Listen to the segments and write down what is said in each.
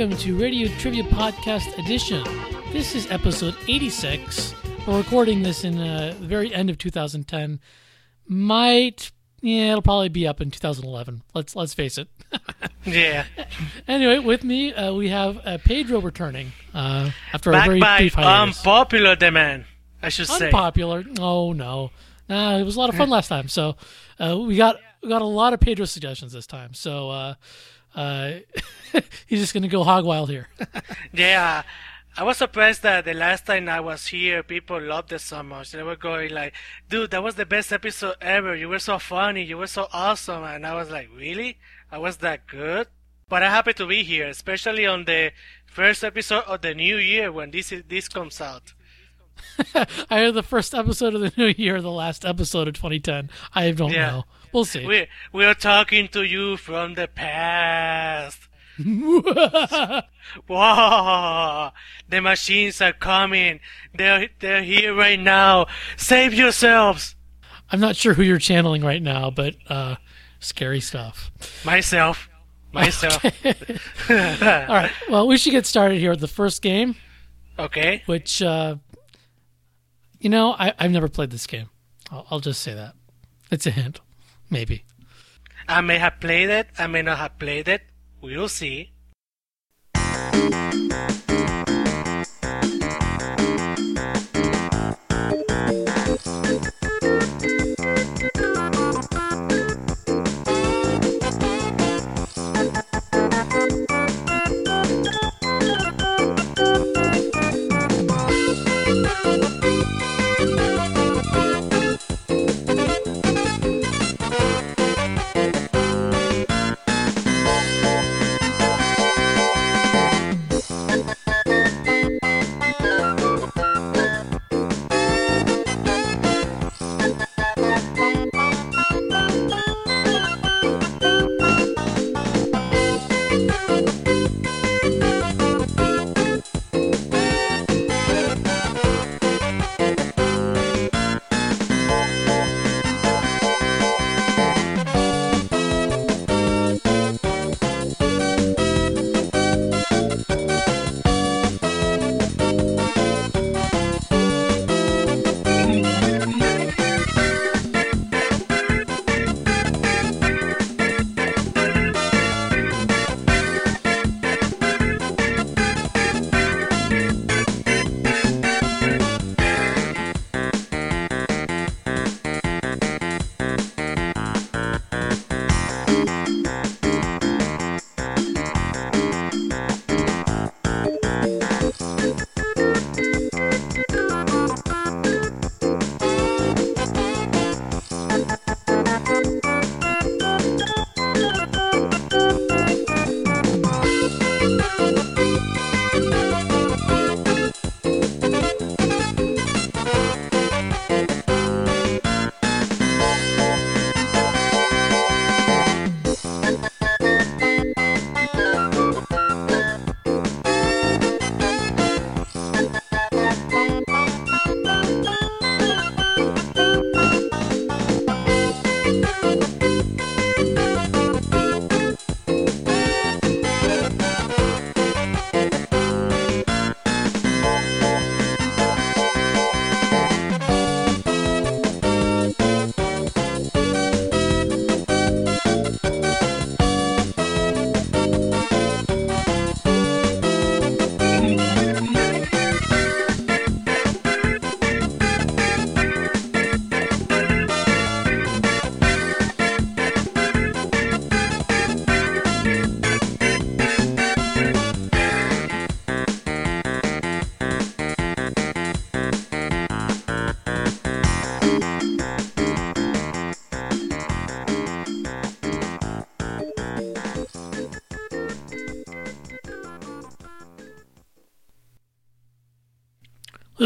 welcome to Radio Trivia Podcast Edition. This is episode 86. We're recording this in uh, the very end of 2010. Might yeah, it'll probably be up in 2011. Let's let's face it. yeah. Anyway, with me uh, we have uh, Pedro returning uh, after Back a very by brief hiatus. unpopular demand, I should say. Unpopular? Oh no, nah, it was a lot of fun last time. So uh, we got we got a lot of Pedro suggestions this time. So uh, he's just gonna go hog wild here. Yeah. I was surprised that the last time I was here, people loved it so much. They were going like, dude, that was the best episode ever. You were so funny. You were so awesome. And I was like, really? I was that good? But I'm happy to be here, especially on the first episode of the new year when this is, this comes out. I heard the first episode of the new year, the last episode of 2010. I don't Yeah. know. We'll see. We we're talking to you from the past. Whoa! The machines are coming. They're they're here right now. Save yourselves. I'm not sure who you're channeling right now, but uh, scary stuff. Myself. Myself. All right. Well, we should get started here with the first game, okay. which, uh, you know, I, I've never played this game. I'll, I'll just say that. It's a hint. Maybe. I may have played it. I may not have played it. We'll see.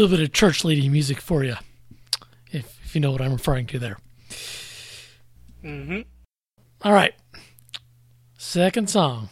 Little bit of church lady music for you, if, if you know what I'm referring to there. hmm All right. Second song.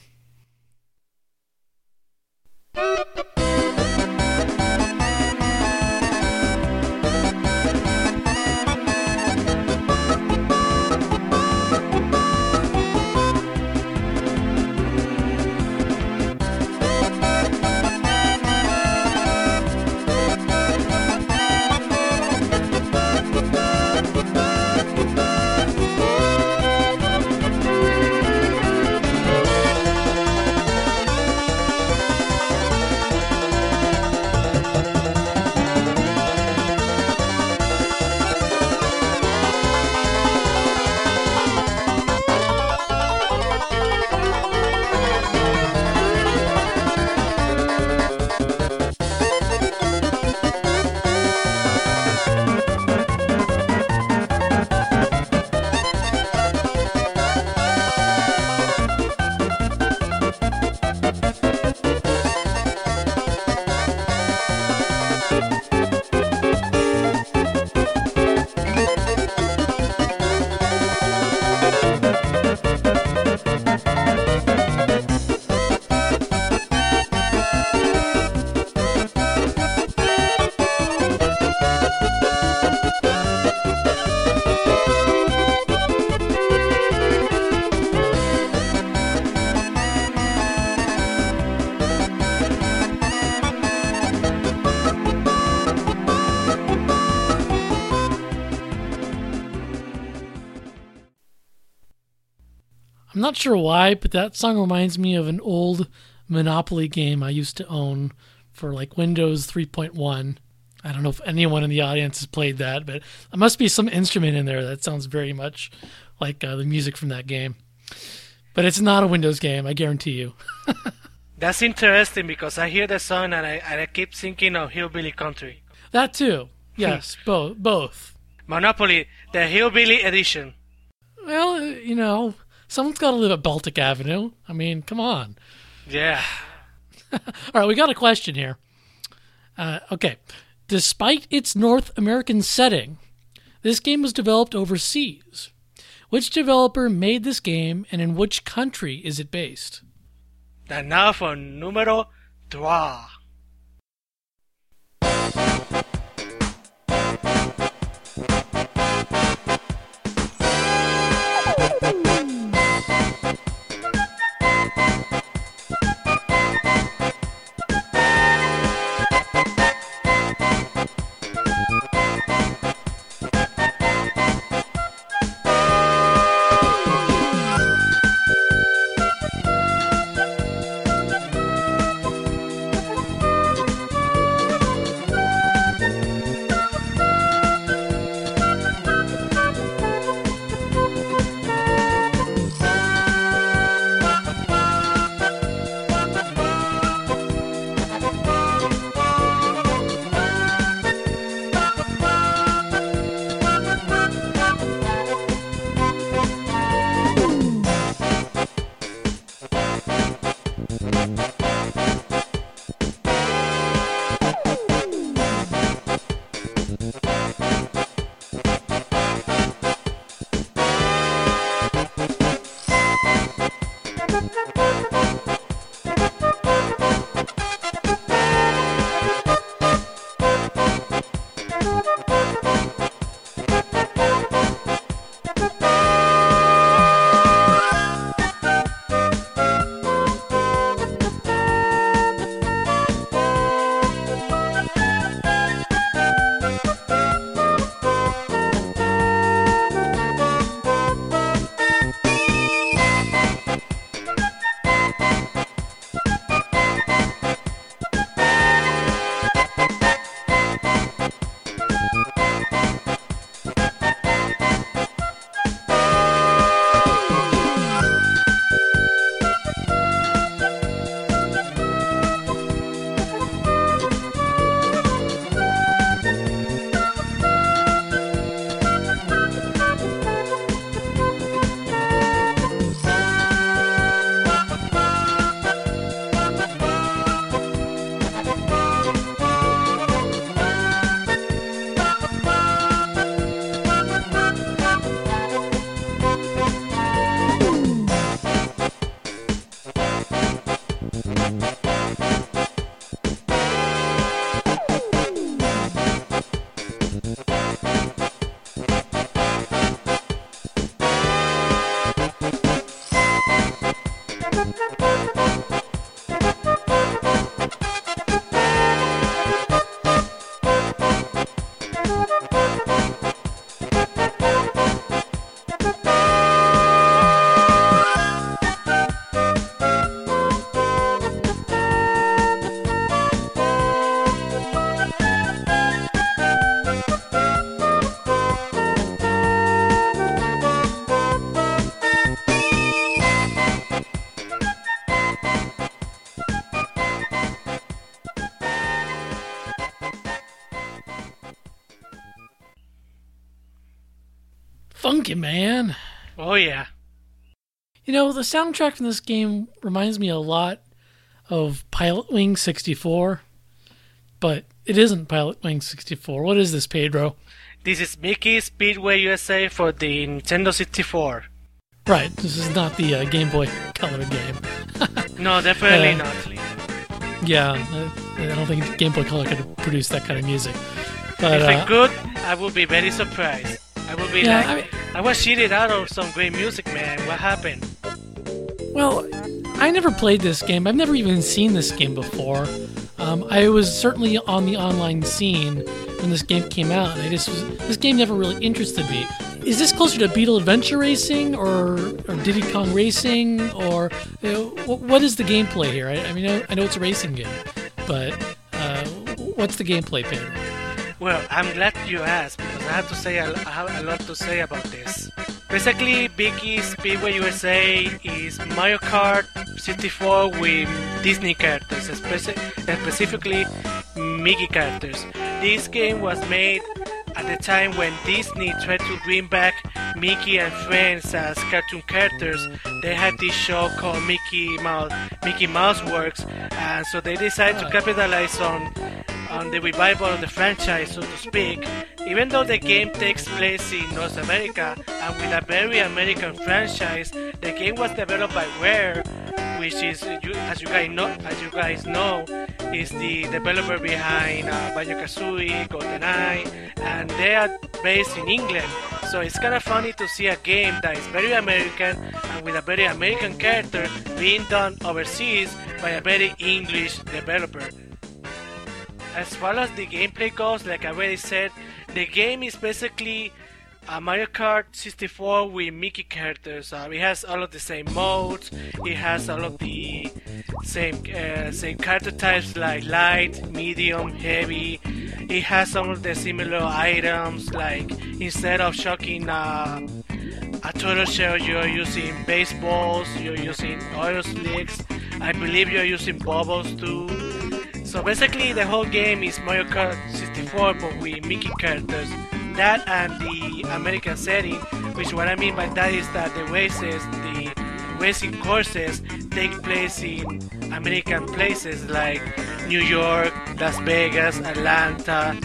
Not sure why, but that song reminds me of an old Monopoly game I used to own for like Windows 3.1. I don't know if anyone in the audience has played that, but there must be some instrument in there that sounds very much like uh, the music from that game. But it's not a Windows game, I guarantee you. That's interesting because I hear the song and I, and I keep thinking of Hillbilly Country. That too. Yes, both. Both. Monopoly, the Hillbilly edition. Well, you know, someone's got to live at Baltic Avenue. I mean, come on. Yeah. All right, we got a question here. Uh, okay. Despite its North American setting, this game was developed overseas. Which developer made this game and in which country is it based? And now for numero trois. Man. Oh yeah. You know, the soundtrack from this game reminds me a lot of Pilot Wing 64, but it isn't Pilot Wing 64. What is this, Pedro? This is Mickey Speedway USA for the Nintendo 64. Right, this is not the uh, Game Boy Color game. No, definitely Uh, not. Yeah, uh, I don't think Game Boy Color could produce that kind of music. But if uh, it could, I would be very surprised. I would be Yeah, like, I I, was cheated out of some great music, man. What happened? Well, I never played this game. I've never even seen this game before. Um, I was certainly on the online scene when this game came out, and I just was, this game never really interested me. is this closer to Beetle Adventure Racing or, or Diddy Kong Racing or you know, what is the gameplay here? I, I mean, I, I know it's a racing game, but uh, what's the gameplay, Pedro? Well, I'm glad you asked because I have to say I have a lot to say about this. Basically, Mickey Speedway USA is Mario Kart 64 with Disney characters, specifically Mickey characters. This game was made at the time when Disney tried to bring back Mickey and Friends as cartoon characters. They had this show called Mickey Mouse, Mickey Mouse Works, and so they decided to ah. capitalize on on the revival of the franchise, so to speak. Even though the game takes place in North America and with a very American franchise, the game was developed by Rare, which is, as you guys know, as you guys know, is the developer behind uh, Banjo-Kazooie, GoldenEye, and they are based in England. So it's kind of funny to see a game that is very American and with a very American character being done overseas by a very English developer as far as the gameplay goes, like I already said, the game is basically a Mario Kart 64 with Mickey characters. Uh, it has all of the same modes. It has all of the same uh, same character types like light, medium, heavy. It has some of the similar items. Like instead of shocking uh, a turtle shell, you're using baseballs. You're using oil slicks. I believe you're using bubbles too. So basically the whole game is Mario Kart 64 but with Mickey characters. That and the American setting, which what I mean by that is that the races, the racing courses take place in American places like New York, Las Vegas, Atlanta,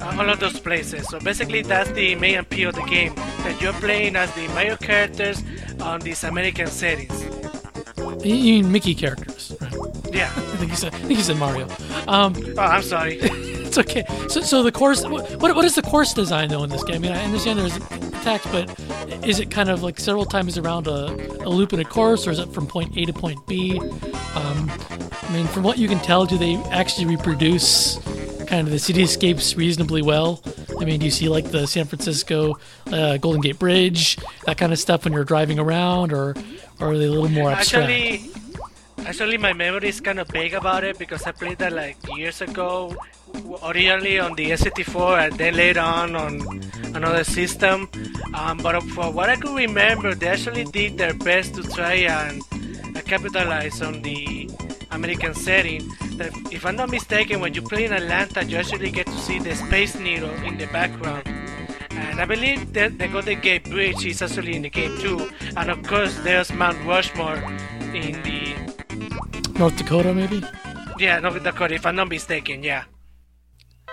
uh, all of those places. So basically that's the main appeal of the game, that you're playing as the Mario characters on these American settings. You mean Mickey characters? Yeah. I think you said. I think you said Mario. Um, oh, I'm sorry. it's okay. So, so the course. What, what is the course design though in this game? I mean, I understand there's attacks, but is it kind of like several times around a, a loop in a course, or is it from point A to point B? Um, I mean, from what you can tell, do they actually reproduce kind of the cityscapes reasonably well? I mean, do you see like the San Francisco uh, Golden Gate Bridge, that kind of stuff when you're driving around, or, or are they a little more abstract? Actually, Actually, my memory is kind of vague about it because I played that like years ago, originally on the SCT4 and then later on on another system. Um, but for what I could remember, they actually did their best to try and uh, capitalize on the American setting. That if I'm not mistaken, when you play in Atlanta, you actually get to see the Space Needle in the background. And I believe that the Golden Gate Bridge is actually in the game too. And of course, there's Mount Rushmore in the North Dakota, maybe. Yeah, North Dakota, if I'm not mistaken. Yeah.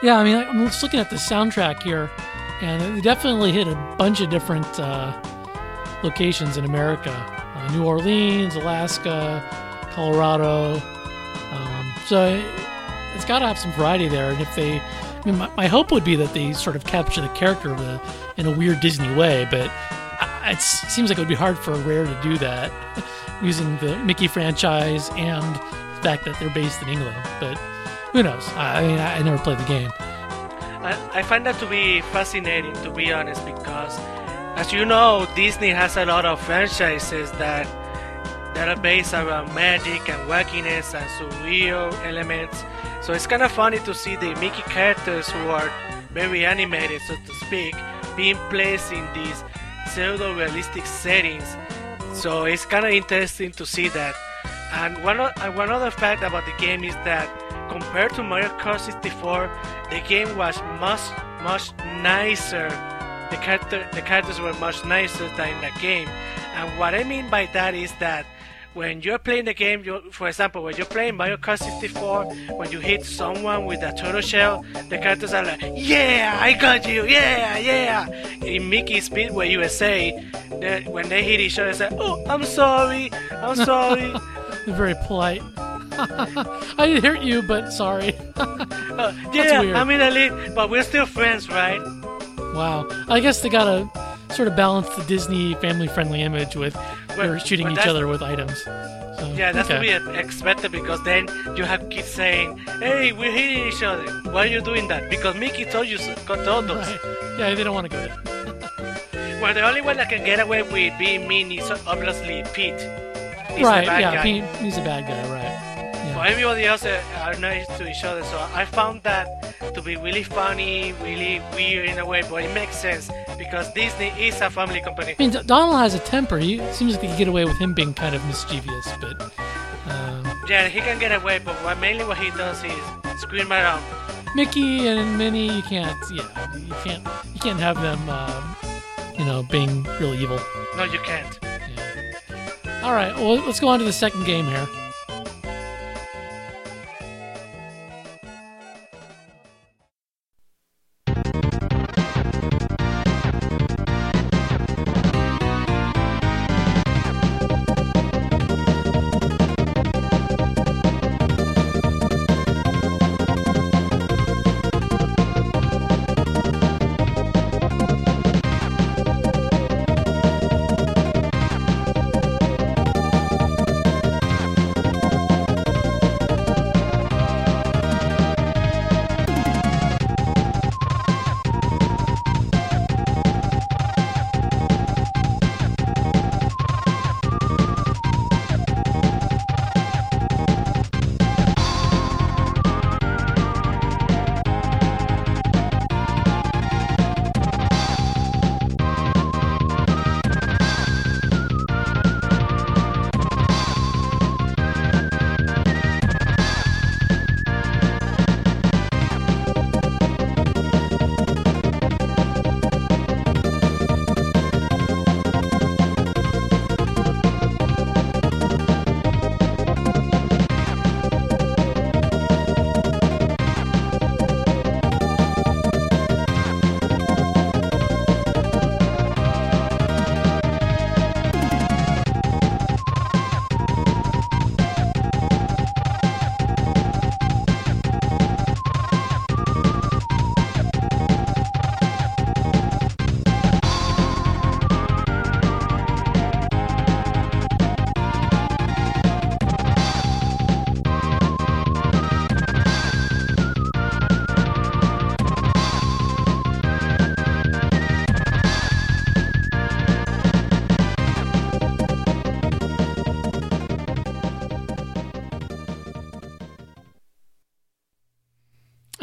Yeah, I mean, I'm just looking at the soundtrack here, and they definitely hit a bunch of different uh, locations in America: uh, New Orleans, Alaska, Colorado. Um, so it's got to have some variety there. And if they, I mean, my, my, hope would be that they sort of capture the character a, in a weird Disney way, but it seems like it would be hard for Rare to do that. using the Mickey franchise and the fact that they're based in England. But who knows? I mean, I, never played the game. I, I find that to be fascinating, to be honest, because as you know, Disney has a lot of franchises that that are based around magic and wackiness and surreal elements. So it's kind of funny to see the Mickey characters who are very animated, so to speak, being placed in these pseudo realistic settings so it's kind of interesting to see that. And one, one other fact about the game is that compared to Mario Kart 64, the game was much much nicer. The character the characters were much nicer than in the game. And what I mean by that is that when you're playing the game, for example, when you're playing Mario Kart 64, when you hit someone with a turtle shell, the characters are like, "Yeah, I got you! Yeah, yeah!" In Mickey Speedway USA, when they hit each other, they say, "Oh, I'm sorry, I'm sorry." They're very polite. I didn't hurt you, but sorry. uh, yeah, I mean, at least, but we're still friends, right? Wow. I guess they gotta sort of balance the Disney family-friendly image with well, shooting each other with items. So, yeah, that's okay. to be expected because then you have kids saying, "Hey, we're hitting each other. Why are you doing that?" Because Mickey told you, so, told us. Right. Yeah, they don't want to go there. Well, the only one that can get away with being mean is obviously Pete. He's right, yeah, guy. he, he's a bad guy, right. Everybody else are nice to each other, so I found that to be really funny, really weird in a way, but it makes sense because Disney is a family company. I mean, Donald has a temper. He seems like he could get away with him being kind of mischievous, but um, Yeah, he can get away, but what, mainly what he does is scream around. Mickey and Minnie, you can't. Yeah, you can't. You can't have them. Um, you know, being real evil. No, you can't. Yeah. All right. Well, let's go on to the second game here.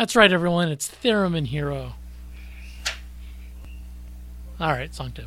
That's right, everyone. It's Theremin Hero. All right, song two.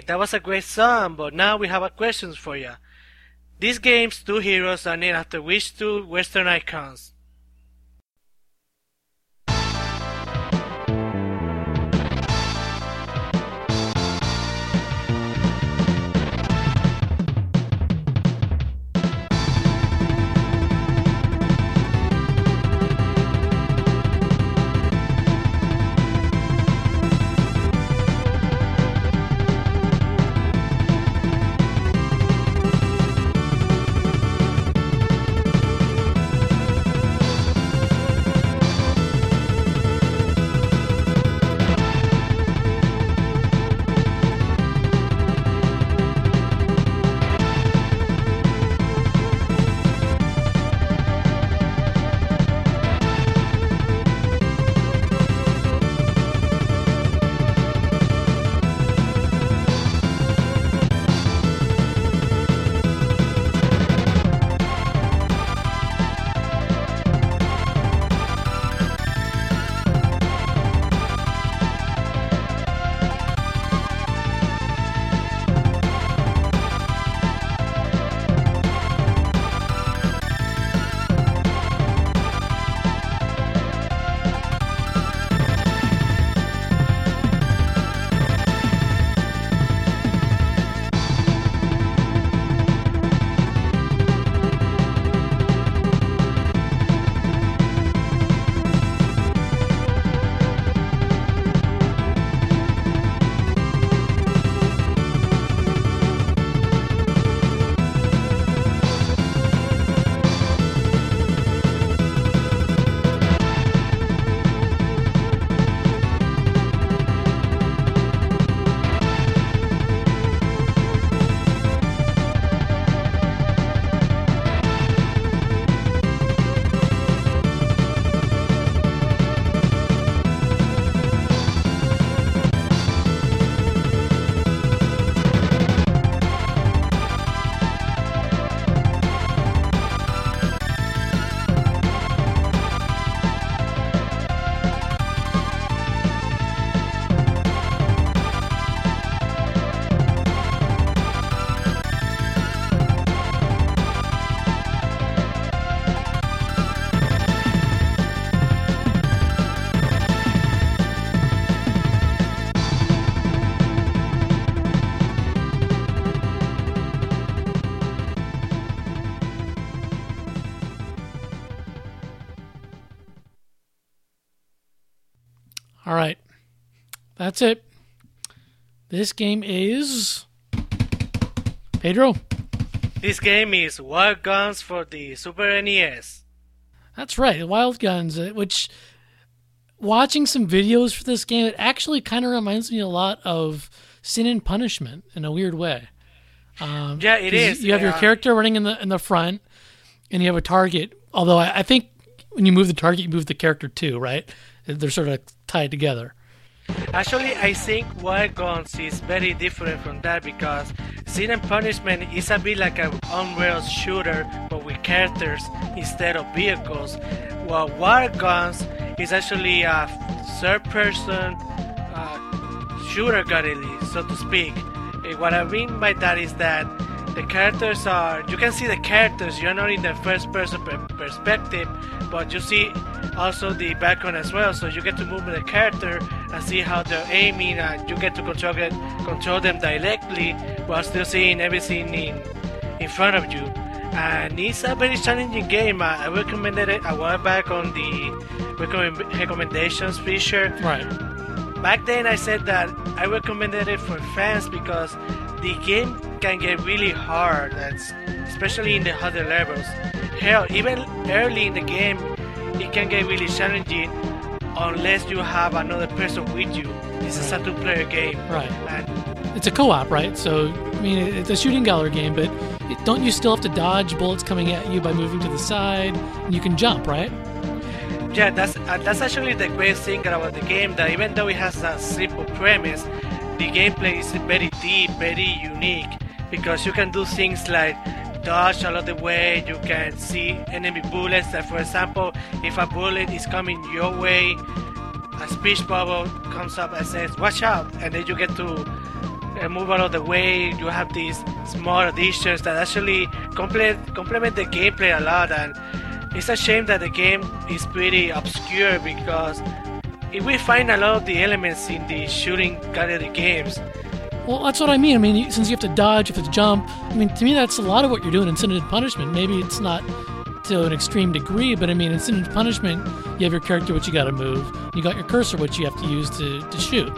That was a great song, but now we have a questions for you. These games, two heroes are named after which two Western icons? That's it. This game is. Pedro? This game is Wild Guns for the Super NES. That's right, Wild Guns, uh, which. Watching some videos for this game, it actually kind of reminds me a lot of Sin and Punishment in a weird way. Um, Yeah, it is. You have your character running in the in the front, and you have a target. Although I, I think when you move the target, you move the character too, right? They're sort of tied together. Actually, I think Wild Guns is very different from that because Sin and Punishment is a bit like an on-rails shooter but with characters instead of vehicles. While Wild Guns is actually a third person uh, shooter category, so to speak. Eh, What I mean by that is that the characters are you can see the characters you're not in the first person per- perspective but you see also the background as well so you get to move with the character and see how they're aiming and you get to control it, control them directly while still seeing everything in in front of you and it's a very challenging game i, I recommended it a while back on the recommend, recommendations feature Right. Back then, I said that I recommended it for fans because the game can get really hard, that's especially in the harder levels. Hell, even early in the game, it can get really challenging unless you have another person with you. This is a two-player game, Right. and It's a co-op, right? So I mean, it's a shooting gallery game, but it, don't you still have to dodge bullets coming at you by moving to the side? And you can jump, right? Yeah, that's uh, that's actually the great thing about the game. That even though it has a simple premise, the gameplay is very deep, very unique because you can do things like dodge all of the way. You can see enemy bullets. That, for example, if a bullet is coming your way, a speech bubble comes up and says "Watch out!" and then you get to uh, move out of the way. You have these small additions that actually complement the gameplay a lot and it's a shame that the game is pretty obscure because if we find a lot of the elements in the shooting gallery games, Well, that's what I mean. I mean, since you have to dodge, you have to jump. I mean, to me, that's a lot of what you're doing in Sin Punishment. Maybe it's not to an extreme degree, but I mean, in Sin Punishment, you have your character, which you got to move. You got your cursor, which you have to use to, to shoot,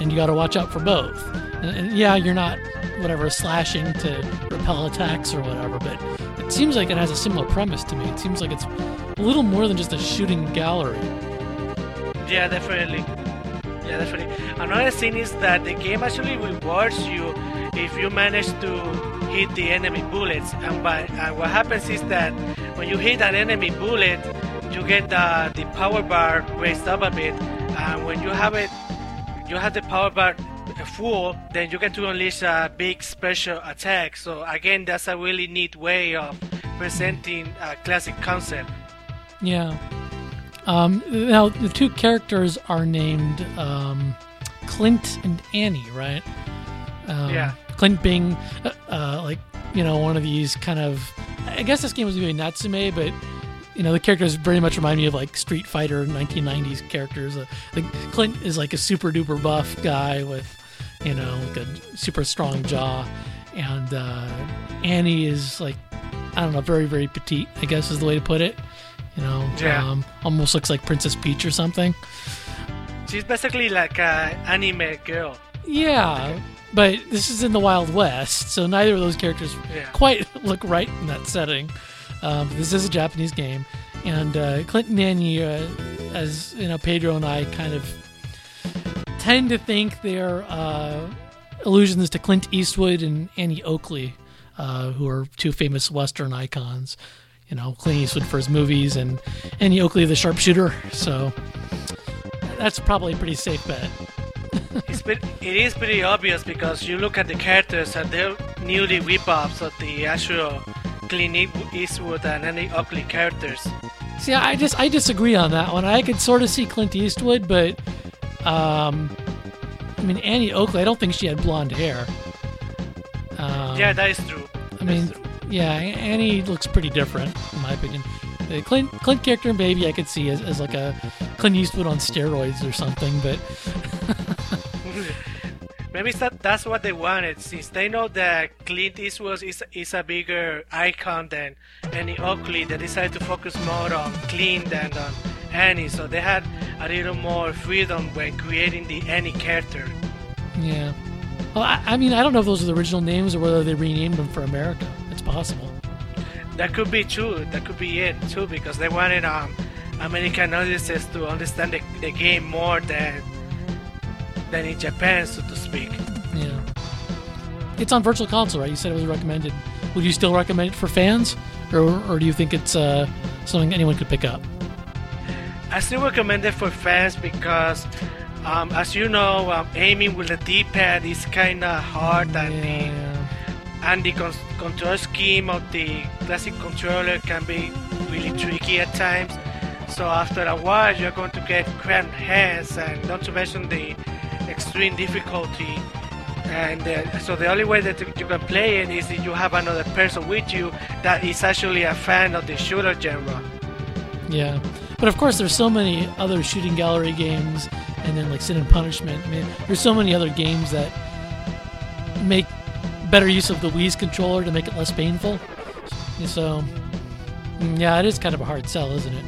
and you got to watch out for both. And, and yeah, you're not whatever slashing to repel attacks or whatever, but it seems like it has a similar premise to me. It seems like it's a little more than just a shooting gallery. Yeah, definitely. Yeah, definitely. Another thing is that the game actually rewards you if you manage to hit the enemy bullets. And by and what happens is that when you hit an enemy bullet, you get the the power bar raised up a bit. And when you have it, you have the power bar full, then you get to unleash a big special attack. So again, that's a really neat way of presenting a classic concept. Yeah. Um, now the two characters are named um, Clint and Annie, right? Um, Yeah. Clint being uh, uh, like you know one of these kind of I guess this game was doing Natsume, but you know the characters very much remind me of like Street Fighter 1990s characters. Uh, like Clint is like a super duper buff guy with you know like a super strong jaw, and uh, Annie is like I don't know very very petite. I guess is the way to put it. You know, Yeah. um, almost looks like Princess Peach or something. She's basically like a anime girl. Yeah, but this is in the Wild West, so neither of those characters Yeah. quite look right in that setting. Um, this is a Japanese game, and uh, Clint and Annie, uh, as you know, Pedro and I kind of tend to think they're uh, allusions to Clint Eastwood and Annie Oakley, uh, who are two famous Western icons. You know, Clint Eastwood for his movies, and Annie Oakley, the sharpshooter. So that's probably a pretty safe bet. It's bit, it is pretty obvious because you look at the characters and they're newly rip-offs of the actual Clint Eastwood and Annie Oakley characters. See, I just I disagree on that one. I could sort of see Clint Eastwood, but um, I mean Annie Oakley. I don't think she had blonde hair. Um, yeah, that is true. I mean, yeah, Annie looks pretty different in my opinion. The Clint Clint character, maybe I could see as, as like a Clint Eastwood on steroids or something, but Maybe that, that's what they wanted, since they know that Clint Eastwood is, is a bigger icon than Annie Oakley. They decided to focus more on Clint than on Annie, so they had a little more freedom when creating the Annie character. Yeah. Well, I, I mean, I don't know if those are the original names or whether they renamed them for America. Possible. That could be true. That could be it too, because they wanted um, American audiences to understand the, the game more than than in Japan, so to speak. Yeah. It's on Virtual Console, right? You said it was recommended. Would you still recommend it for fans, or, or do you think it's uh, something anyone could pick up? I still recommend it for fans because, um, as you know, um, aiming with the D-pad is kind of hard, and Yeah. the and the con- control scheme of the classic controller can be really tricky at times. So after a while, you're going to get cramped hands, and not to mention the extreme difficulty. And uh, so the only way that you can play it is if you have another person with you that is actually a fan of the shooter genre. Yeah. But of course, there's so many other shooting gallery games, and then like Sin and Punishment. I mean, there's so many other games that make better use of the Wii's controller to make it less painful. So, mm, yeah, it is kind of a hard sell, isn't it?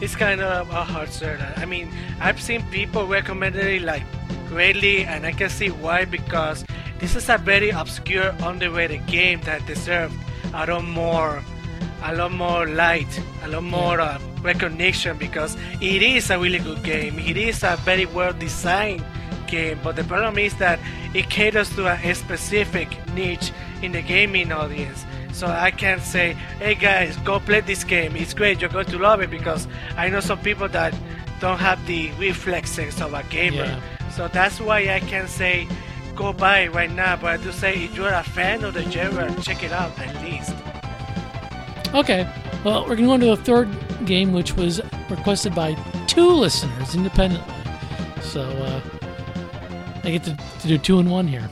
It's kind of a hard sell. I mean, I've seen people recommend it like greatly, and I can see why because this is a very obscure, underrated game that deserves a lot more, a lot more light, a lot more uh, recognition because it is a really good game. It is a very well designed game, but the problem is that it caters to a specific niche in the gaming audience. So I can't say, hey guys, go play this game. It's great. You're going to love it because I know some people that don't have the reflexes of a gamer. Yeah. So that's why I can say, go buy it right now. But I do say, if you're a fan of the genre, check it out at least. Okay. Well, we're going to go into the third game, which was requested by two listeners independently. So, uh, I get to, to do two in one here.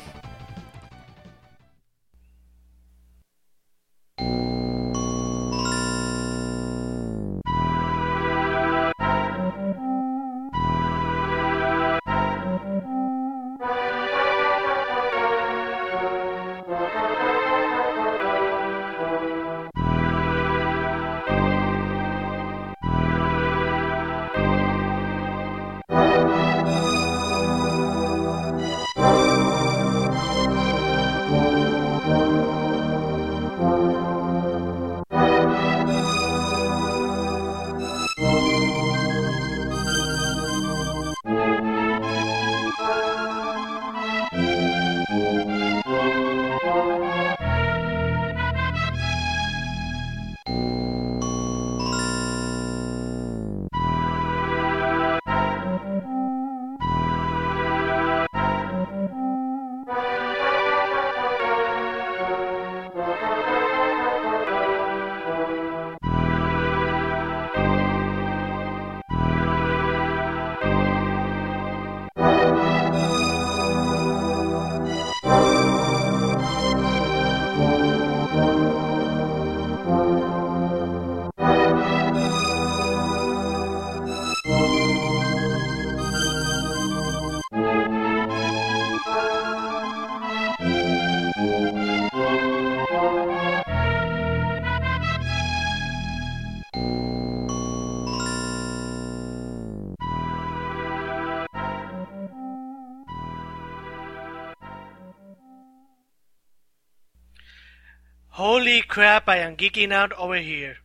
Crap, I am geeking out over here.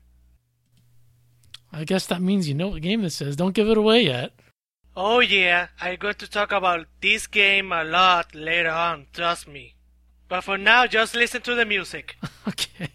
I guess that means you know what game this is. Don't give it away yet. Oh yeah, I'm going to talk about this game a lot later on, trust me. But for now, just listen to the music. Okay.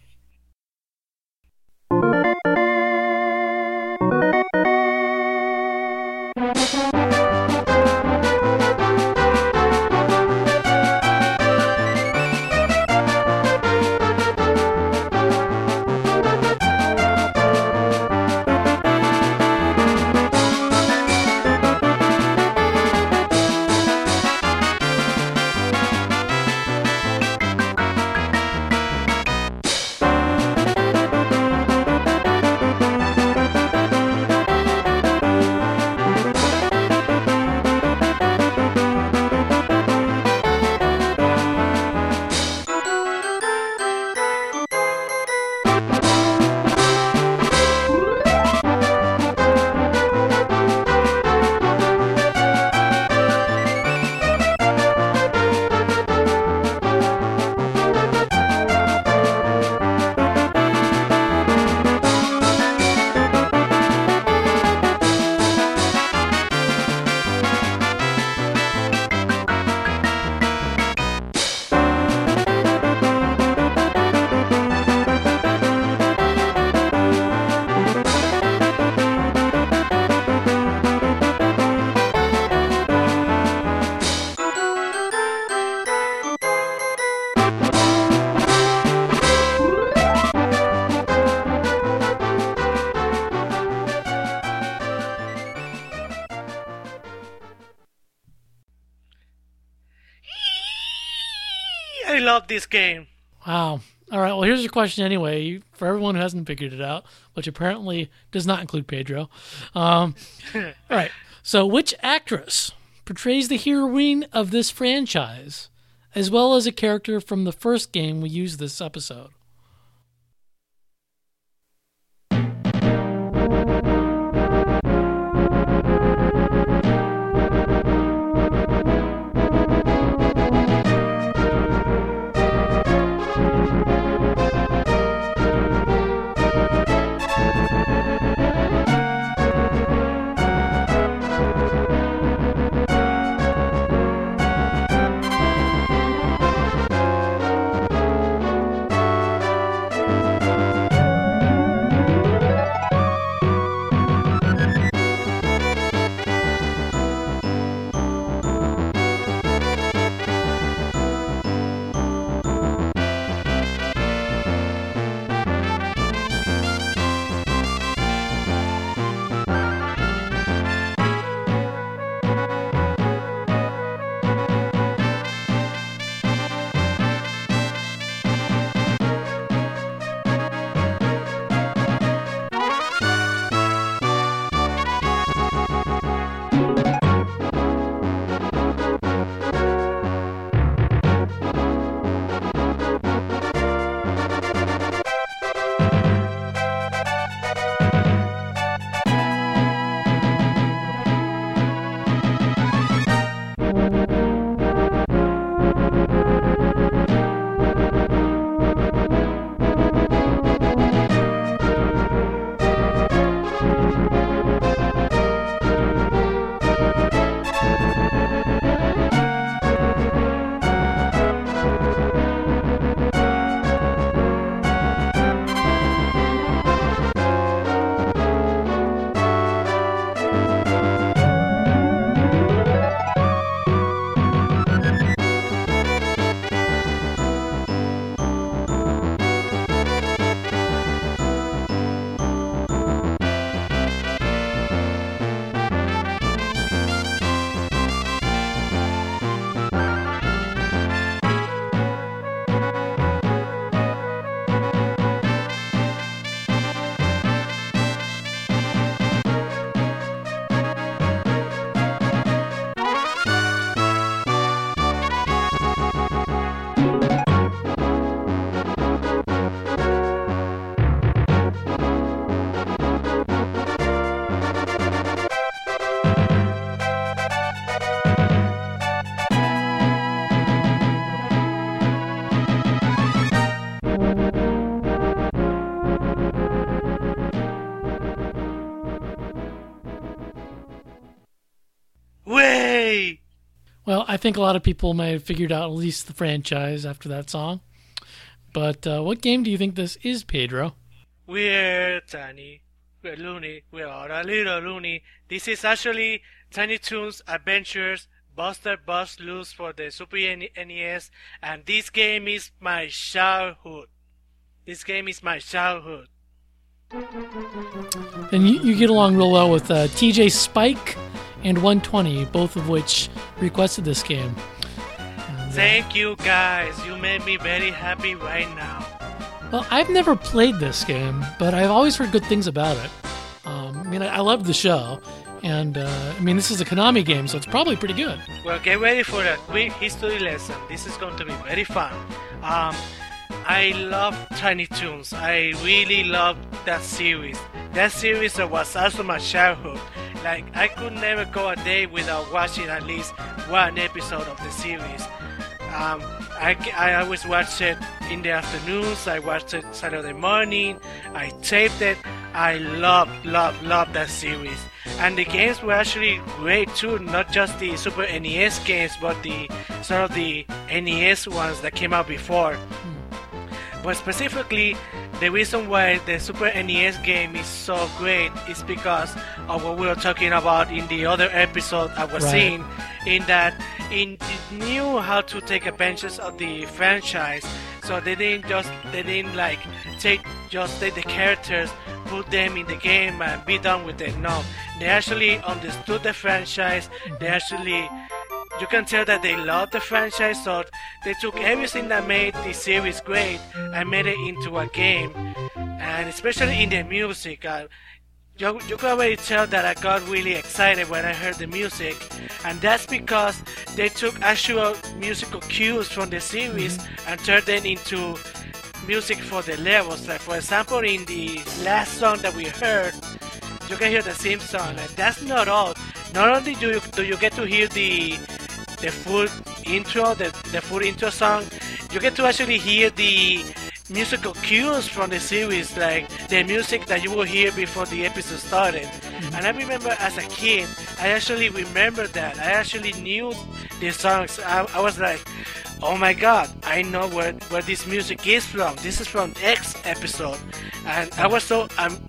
This game. Wow. All right. Well, here's your question anyway, for everyone who hasn't figured it out, which apparently does not include Pedro. Um, all right. So, which actress portrays the heroine of this franchise, as well as a character from the first game we used this episode? I think a lot of people may have figured out at least the franchise after that song. But uh, what game do you think this is, Pedro? We're tiny. We're loony. We're all a little loony. This is actually Tiny Toons Adventures Buster Busts Loose for the Super NES, and this game is my childhood. This game is my childhood. And you, you get along real well with uh, TJ Spike and 120, both of which requested this game. Thank you guys. You made me very happy right now. Well, I've never played this game, but I've always heard good things about it. Um, I mean, I, I love the show, and uh, I mean, this is a Konami game, so it's probably pretty good. Well, get ready for a quick history lesson. This is going to be very fun. Um, I love Tiny Toons. I really love that series. That series was also my childhood. Like, I could never go a day without watching at least one episode of the series. Um, I, I always watch it in the afternoons. I watch it Saturday morning. I taped it. I love, love, love that series. And the games were actually great too. Not just the Super NES games, but the sort of the NES ones that came out before. But specifically, the reason why the Super NES game is so great is because of what we were talking about in the other episode I was Right. seeing, in that it knew how to take advantage of the franchise. So they didn't just they didn't like take just take the characters, put them in the game and be done with it. No, they actually understood the franchise. They actually you can tell that they love the franchise, so they took everything that made the series great and made it into a game. And especially in the music, uh, you, you can already tell that I got really excited when I heard the music, and that's because they took actual musical cues from the series mm-hmm. and turned them into music for the levels. Like for example, in the last song that we heard, you can hear the same song, and that's not all. Not only do you, do you get to hear the the full intro, the, the full intro song, you get to actually hear the musical cues from the series, like the music that you will hear before the episode started. And I remember as a kid, I actually remember that. I actually knew the songs. I, I was like, oh my god, I know where, where this music is from. This is from X episode. And I was so um,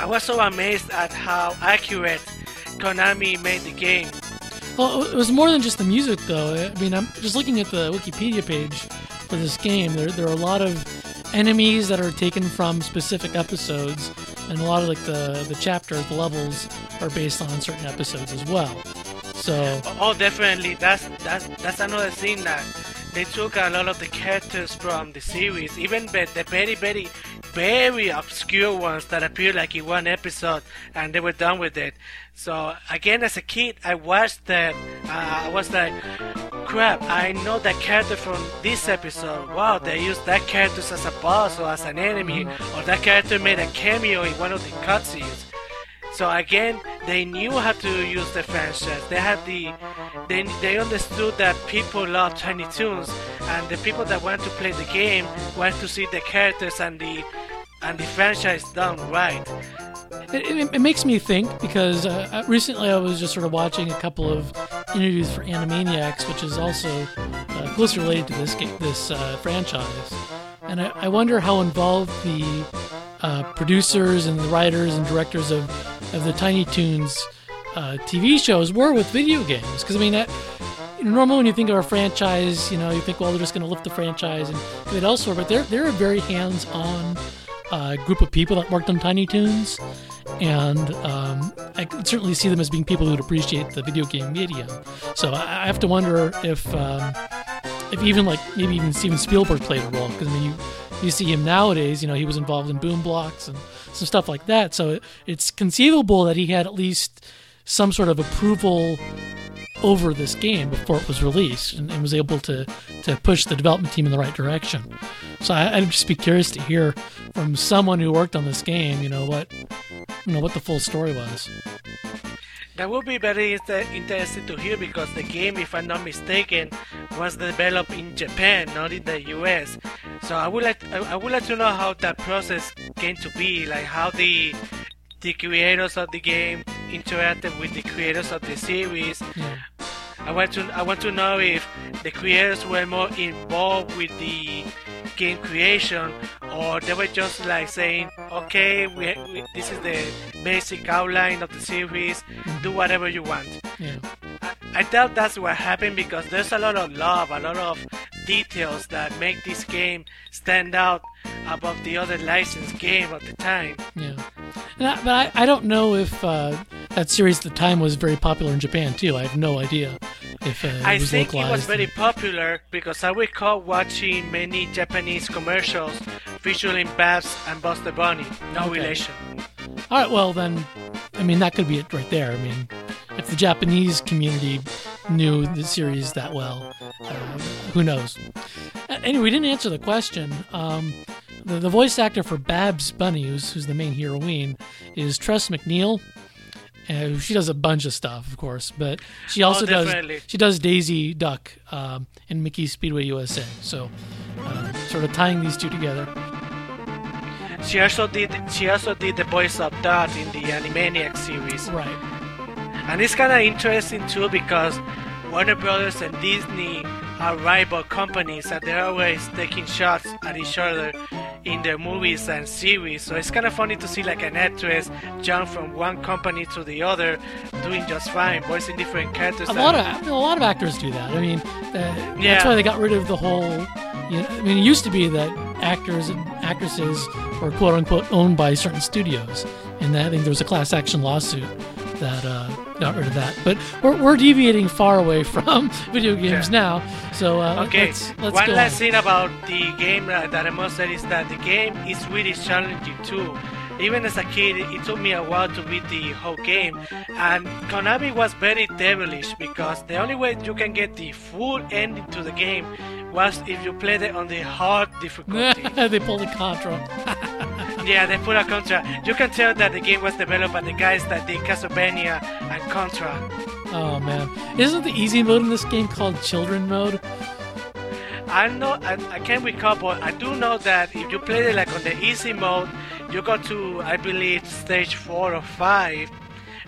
I was so amazed at how accurate Konami made the game. Well, it was more than just the music, though. I mean, I'm just looking at the Wikipedia page for this game. There, there are a lot of enemies that are taken from specific episodes, and a lot of like the the chapters, the levels are based on certain episodes as well. So, Oh, definitely. That's that's that's another thing that they took a lot of the characters from the series, even the, very very very obscure ones that appeared like in one episode, and they were done with it. So again, as a kid, I watched that. Uh, I was like, crap! I know that character from this episode. Wow, they used that character as a boss or as an enemy, or that character made a cameo in one of the cutscenes. So again, they knew how to use the franchise. They had the, they, they understood that people love Tiny Toons, and the people that want to play the game want to see the characters and the, and the franchise done right. it, it, it makes me think because uh, recently I was just sort of watching a couple of interviews for Animaniacs, which is also uh, closely related to this game, this uh, franchise, and I, I wonder how involved the uh, producers and the writers and directors of, of the Tiny Toons uh, TV shows were with video games. Because I mean, that, normally when you think of a franchise, you know, you think, well, they're just going to lift the franchise and do it elsewhere. But they're they're a very hands-on uh, group of people that worked on Tiny Toons, and um, I could certainly see them as being people who would appreciate the video game medium. So I, I have to wonder if um, if even like maybe even Steven Spielberg played a role because I mean you you see him nowadays, you know, he was involved in Boom Blox and some stuff like that. So it, it's conceivable that he had at least some sort of approval over this game before it was released and, and was able to to push the development team in the right direction. So I, I'd just be curious to hear from someone who worked on this game, you know, what you know what the full story was. That would be very inter- interesting to hear because the game, if I'm not mistaken, was developed in Japan, not in the US. So I would like I would like to know how that process came to be, like how the the creators of the game interacted with the creators of the series. Yeah. I want to I want to know if the creators were more involved with the game creation or they were just like saying, okay, we, we, this is the basic outline of the series, do mm-hmm. whatever you want. Yeah. I, I doubt that's what happened because there's a lot of love, a lot of details that make this game stand out above the other licensed game of the time. Yeah. I, but I, I don't know if uh, that series at the time was very popular in Japan too. I have no idea if uh, I think it was very popular because I recall watching many Japanese commercials featuring Babs and Buster Bunny. No Okay. relation. All right, well then, I mean that could be it right there. I mean, if the Japanese community knew the series that well, uh, who knows? Anyway, we didn't answer the question. Um, the, the voice actor for Babs Bunny, who's, who's the main heroine, is Tress MacNeille. Uh, she does a bunch of stuff, of course, but she also does she does Daisy Duck um, in Mickey Speedway USA. So, uh, sort of tying these two together. She also did she also did the voice of Dot in the Animaniacs series. Right. And it's kind of interesting too because Warner Brothers and Disney are rival companies and they're always taking shots at each other in their movies and series. So it's kind of funny to see like an actress jump from one company to the other, doing just fine, voicing different characters. A lot of a lot of actors do that. I mean, uh, that's why they got rid of the whole. You know, I mean, it used to be that actors and actresses were quote unquote owned by certain studios, and that, I think there was a class action lawsuit that uh, got rid of that. But we're, we're deviating far away from video games Yeah. now. So uh, Okay, let's, let's one last on. thing about the game uh, that I must say is that the game is really challenging too. Even as a kid, it took me a while to beat the whole game, and Konami was very devilish because the only way you can get the full ending to the game was if you played it on the hard difficulty. they pulled a Contra. yeah, they put a Contra. You can tell that the game was developed by the guys that did Castlevania and Contra. Oh man, isn't the easy mode in this game called Children mode? I know I, I can't recall, but I do know that if you play it like on the easy mode, you go to I believe stage four or five,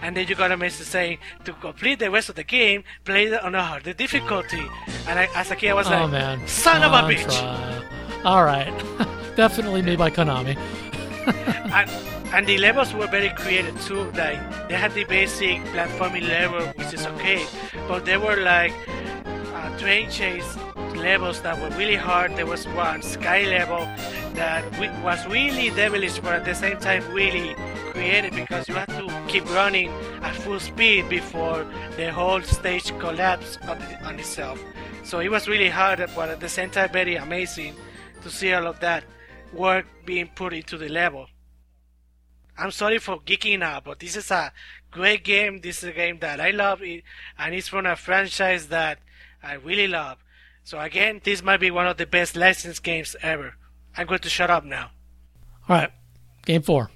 and then you got a message saying to complete the rest of the game, play it on a harder difficulty. And I, as a kid, I was Oh like, man, son of a oh, bitch! All right, definitely made by Konami. And, and the levels were very creative too. Like they had the basic platforming level, which is okay, but there were like uh, train chase levels that were really hard. There was one sky level that was really devilish, but at the same time really creative because you had to keep running at full speed before the whole stage collapsed on, on itself. So it was really hard, but at the same time very amazing to see all of that work being put into the level. I'm sorry for geeking out, but this is a great game. This is a game that I love, it, and it's from a franchise that I really love. So again, this might be one of the best licensed games ever. I'm going to shut up now. All right, game four.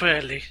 Definitely.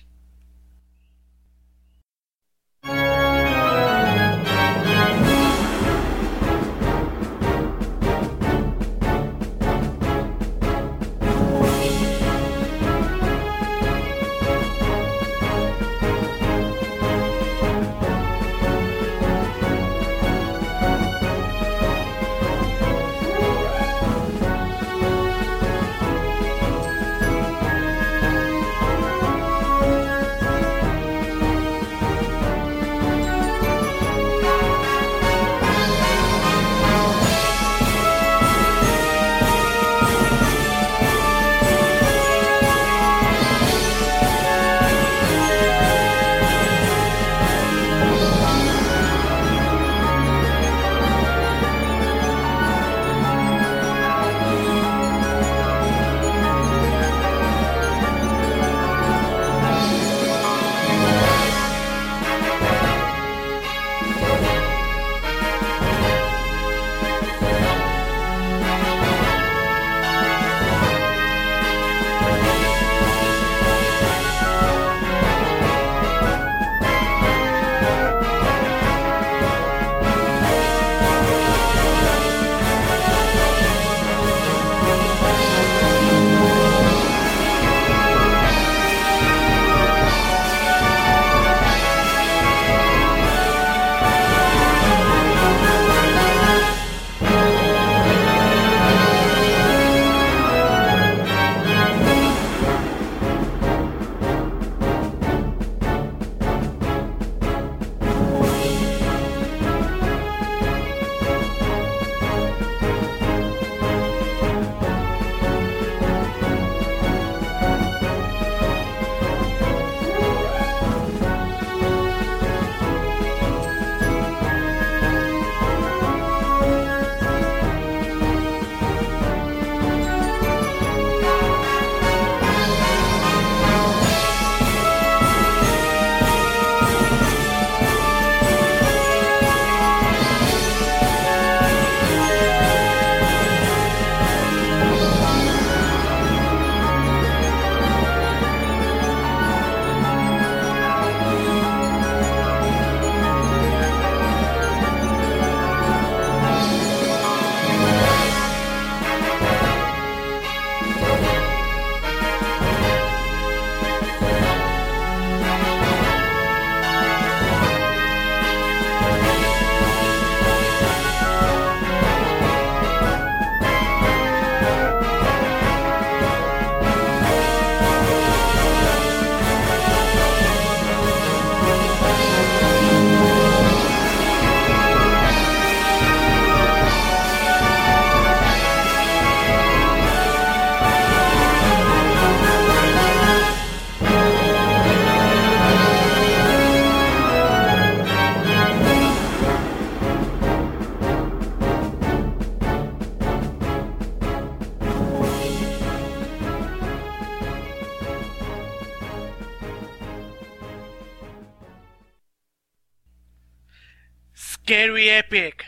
Scary Epic.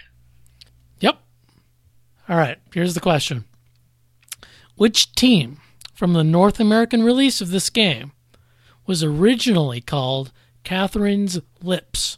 Yep. All right, here's the question Which team from the North American release of this game was originally called Catherine's Lips?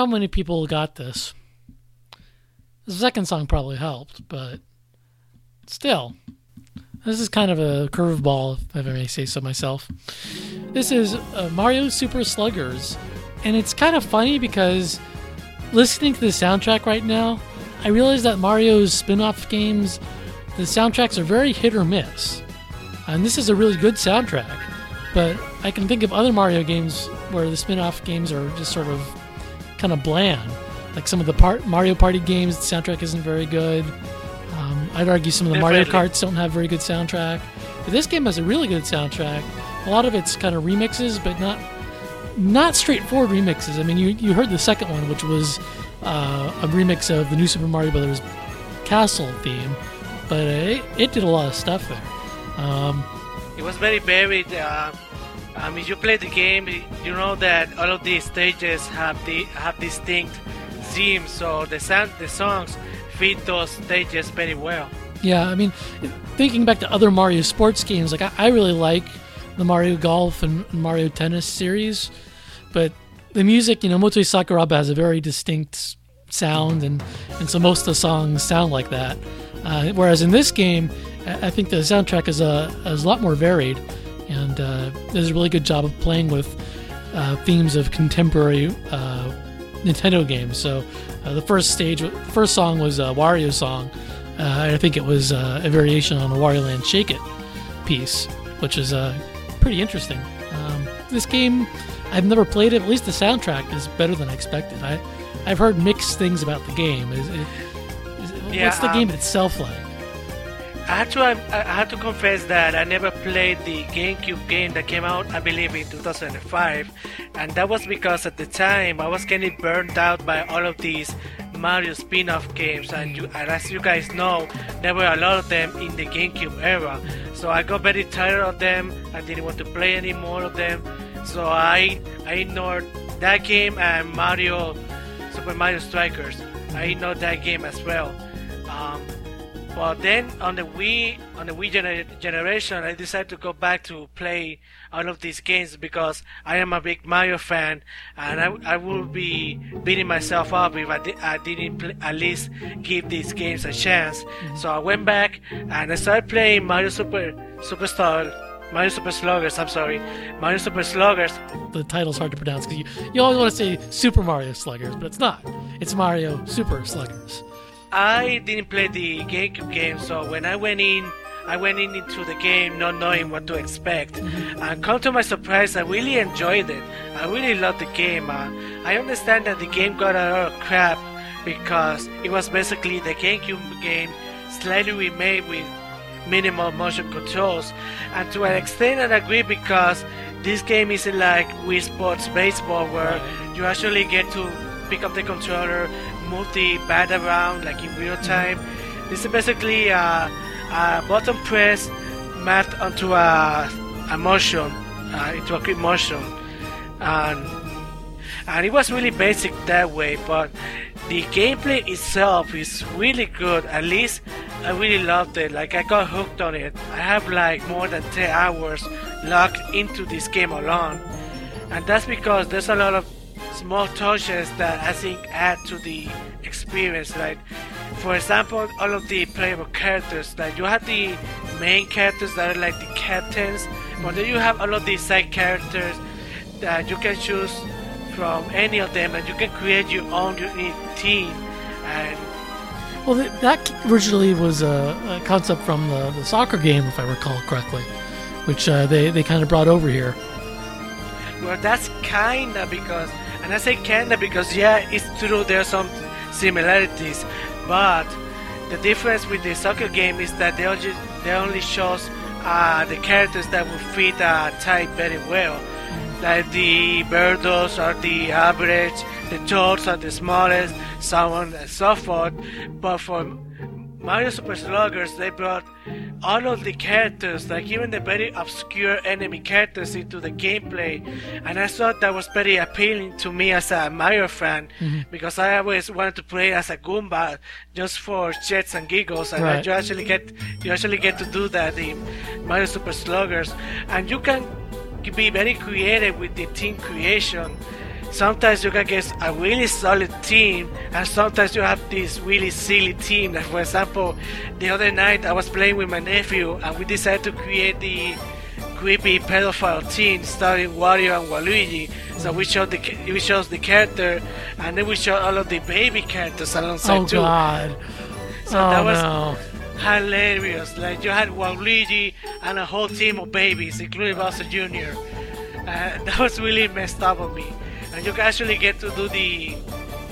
How many people got this. The second song probably helped, but still, this is kind of a curveball, if I may say so myself. This is uh, Mario Super Sluggers, and it's kind of funny because listening to the soundtrack right now, I realize that Mario's spin off games, the soundtracks are very hit or miss. And this is a really good soundtrack, but I can think of other Mario games where the spin off games are just sort of kind of bland. Like some of the part Mario Party games, the soundtrack isn't very good. Um, I'd argue some of the Mario Definitely. Karts don't have very good soundtrack. But this game has a really good soundtrack. A lot of it's kind of remixes, but not not straightforward remixes. I mean, you you heard the second one, which was uh, a remix of the new Super Mario Brothers castle theme, but it, it did a lot of stuff there. Um, It was very varied. Uh, um, if you play the game, you know that all of these stages have the have distinct themes, so the sound, the songs fit those stages very well. Yeah, I mean, thinking back to other Mario sports games, like I, I really like the Mario Golf and Mario Tennis series, but the music, you know, Motoi Sakuraba has a very distinct sound, and, and so most of the songs sound like that. Uh, whereas in this game, I I think the soundtrack is a, is a lot more varied, and uh, does a really good job of playing with uh, themes of contemporary uh, Nintendo games. So uh, the first stage, the first song was a Wario song. Uh, I think it was uh, a variation on a Wario Land Shake It piece, which is uh, pretty interesting. Um, this game, I've never played it. At least the soundtrack is better than I expected. I, I've heard mixed things about the game. Is it, is it, Yeah, what's the um, game itself like? I had to I had to confess that I never played the GameCube game that came out, I believe, in 2005. and that was because at the time I was getting burned out by all of these Mario spin-off games, and, you, and as you guys know, there were a lot of them in the GameCube era. So I got very tired of them. I didn't want to play any more of them. So I I ignored that game and Mario Super Mario Strikers. I ignored that game as well. Um, but then on the Wii, on the Wii gener- generation, I decided to go back to play all of these games because I am a big Mario fan, and I, I would be beating myself up if I, di- I didn't pl- at least give these games a chance. Mm-hmm. So I went back and I started playing Mario Super Superstar. Mario Super Sluggers, I'm sorry. Mario Super Sluggers. The title's hard to pronounce because you, you always want to say Super Mario Sluggers, but it's not. It's Mario Super Sluggers. I didn't play the GameCube game, so when I went in, I went in into the game not knowing what to expect. And come to my surprise, I really enjoyed it. I really loved the game. Uh, I understand that the game got a lot of crap because it was basically the GameCube game slightly remade with minimal motion controls. And to an extent, I agree because this game isn't like Wii Sports Baseball where you actually get to pick up the controller, the bat around like in real time. This is basically a, a button press mapped onto a, a motion, uh, into a quick motion. And, and it was really basic that way, but the gameplay itself is really good. At least I really loved it. Like I got hooked on it. I have like more than 10 hours locked into this game alone. And that's because there's a lot of small touches that I think add to the experience. Like, for example, all of the playable characters. Like, you have the main characters that are like the captains, but then you have all of these side characters that you can choose from any of them, and you can create your own unique team. And Well, that originally was a, a concept from the, the soccer game, if I recall correctly, which uh, they, they kind of brought over here. Well, that's kinda because, and I say kinda because, yeah, it's true, there are some similarities, but the difference with the soccer game is that they only, they only shows uh, the characters that will fit a type very well. Like the Birdos or the average, the Toads are the smallest, so on and so forth. But for Mario Super Sluggers, they brought all of the characters, like even the very obscure enemy characters, into the gameplay, and I thought that was very appealing to me as a Mario fan mm-hmm. because I always wanted to play as a Goomba just for shits and giggles, and Right. you actually get you actually get to do that in Mario Super Sluggers, and you can be very creative with the team creation sometimes you can get a really solid team and sometimes you have this really silly team like for example the other night i was playing with my nephew and we decided to create the creepy pedophile team starring wario and waluigi so we showed the we showed the character and then we showed all of the baby characters alongside Oh, too God. So oh, that was- no. hilarious. Like you had Waluigi and a whole team of babies, including Bowser Jr. Uh, that was really messed up on me. And you can actually get to do the,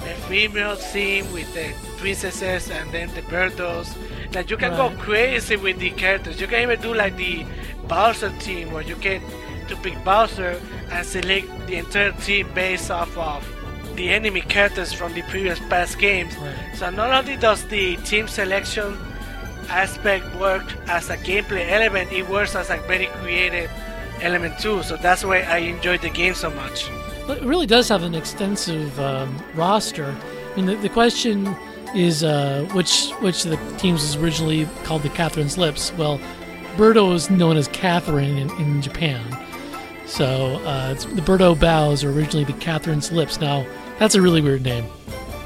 the female team with the princesses and then the birdos. Like you can go crazy with the characters. You can even do like the Bowser team where you get to pick Bowser and select the entire team based off of the enemy characters from the previous past games. Right. So not only does the team selection aspect work as a gameplay element, it works as a very creative element too. So that's why I enjoyed the game so much. It really does have an extensive um, roster. I mean, the, the question is uh, which which of the teams was originally called the Catherine's Lips. Well, Birdo is known as Catherine in, in Japan. So uh, it's, the Birdo Bows are originally the Catherine's Lips. Now, that's a really weird name.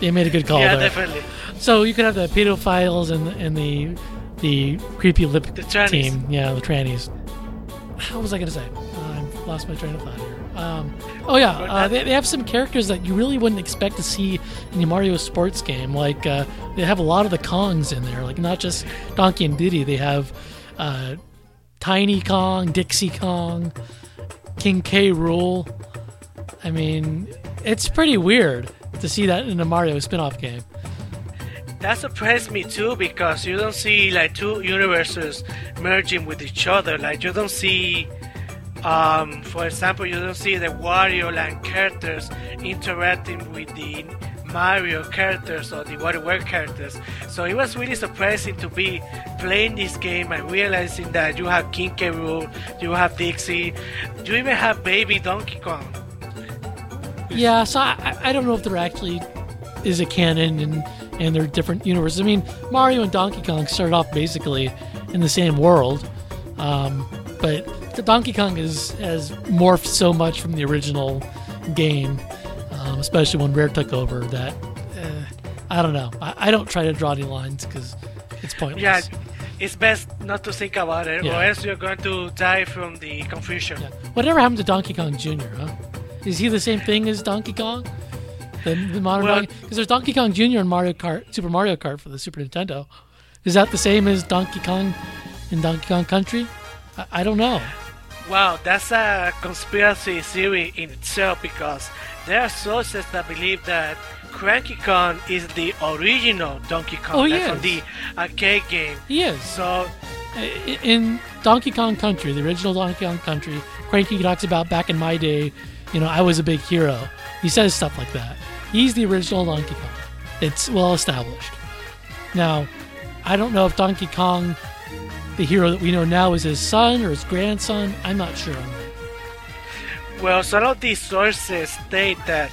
They made a good call yeah, there. definitely. So you could have the pedophiles and the, and the the creepy lip The team. Yeah, the trannies. How was I going to say? Uh, I lost my train of thought here. Um, oh yeah, uh, they, they have some characters that you really wouldn't expect to see in a Mario sports game. Like uh, they have a lot of the Kongs in there. Like not just Donkey and Diddy. They have uh, Tiny Kong, Dixie Kong, King K. Rool. I mean, it's pretty weird to see that in a Mario spin-off game. That surprised me too because you don't see like two universes merging with each other. Like you don't see Um, for example, you don't see the Wario Land characters interacting with the Mario characters or the WarioWare characters. So it was really surprising to be playing this game and realizing that you have King K. Rool, you have Dixie, you even have Baby Donkey Kong. Yeah, so I, I don't know if there actually is a canon and and they're different universes. I mean, Mario and Donkey Kong started off basically in the same world, um, but the Donkey Kong is has morphed so much from the original game, um, especially when Rare took over. That uh, I don't know. I, I, don't try to draw any lines because it's pointless. Yeah, it's best not to think about it, Yeah. or else you're going to die from the confusion. Yeah. Whatever happened to Donkey Kong Jr., huh? Is he the same thing as Donkey Kong? The, the modern Well- Because there's Donkey Kong Jr. in Mario Kart, Super Mario Kart for the Super Nintendo. Is that the same as Donkey Kong in Donkey Kong Country? I, I don't know. Wow, that's a conspiracy theory in itself because there are sources that believe that Cranky Kong is the original Donkey Kong Oh, like from the arcade game. He is. So In Donkey Kong Country, the original Donkey Kong Country, Cranky talks about back in my day, you know, I was a big hero. He says stuff like that. He's the original Donkey Kong. It's well established. Now, I don't know if Donkey Kong, the hero that we know now, is his son or his grandson. I'm not sure on that. Well, some of these sources state that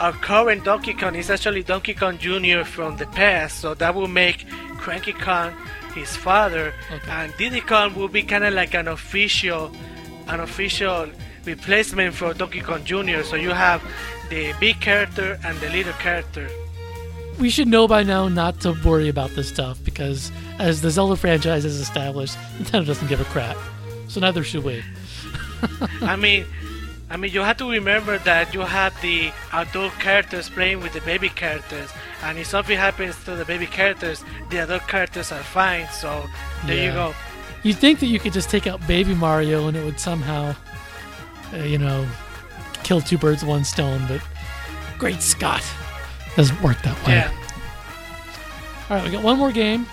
our current Donkey Kong is actually Donkey Kong Jr. from the past, so that will make Cranky Kong his father, Okay. and Diddy Kong will be kind of like an official, an official replacement for Donkey Kong Jr. So you have the big character and the little character. We should know by now not to worry about this stuff because, as the Zelda franchise is established, Nintendo doesn't give a crap. So neither should we. I mean, I mean, you have to remember that you have the adult characters playing with the baby characters, and if something happens to the baby characters, the adult characters are fine. So there Yeah. you go. You'd think that you could just take out Baby Mario and it would somehow, uh, you know, kill two birds with one stone, but great Scott. Doesn't work that way. Yeah. All right, we got one more game,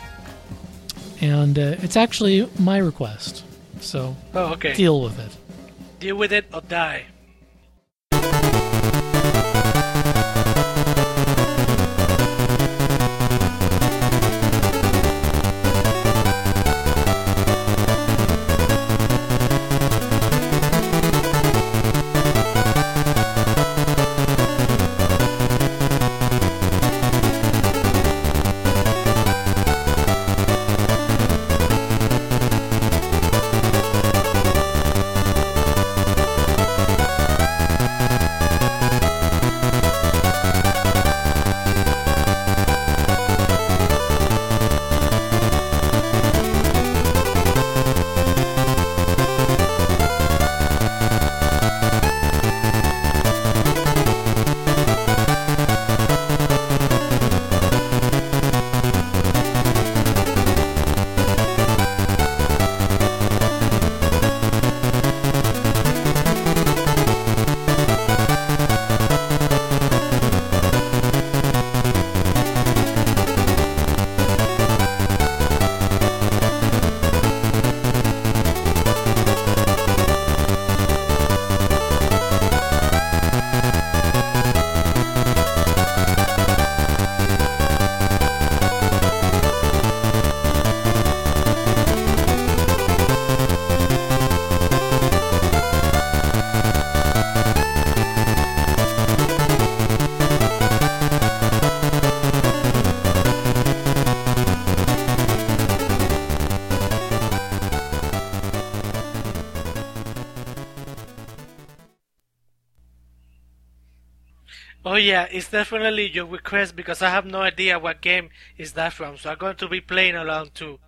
and uh, it's actually my request. So Oh, okay. deal with it. Deal with it or die. Yeah, it's definitely your request because I have no idea what game is that from, so I'm going to be playing along too.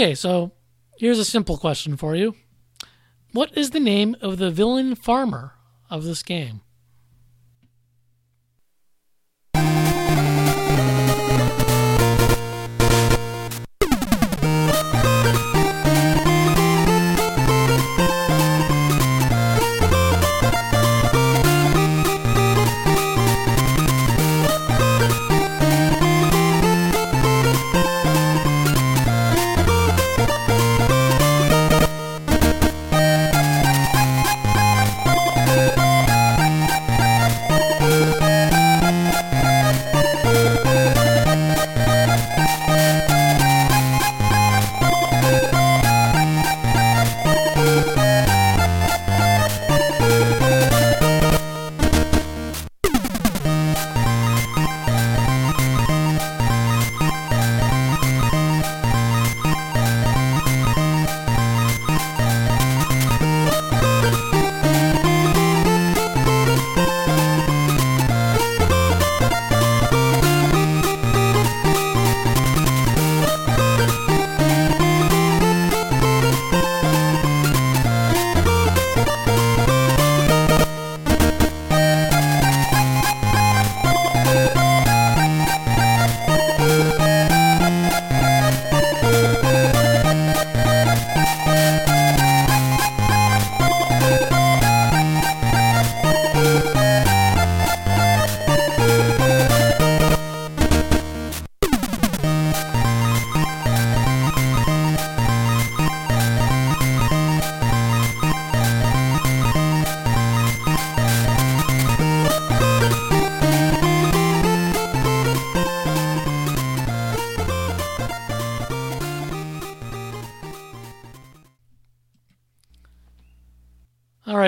Okay, so here's a simple question for you. What is the name of the villain farmer of this game?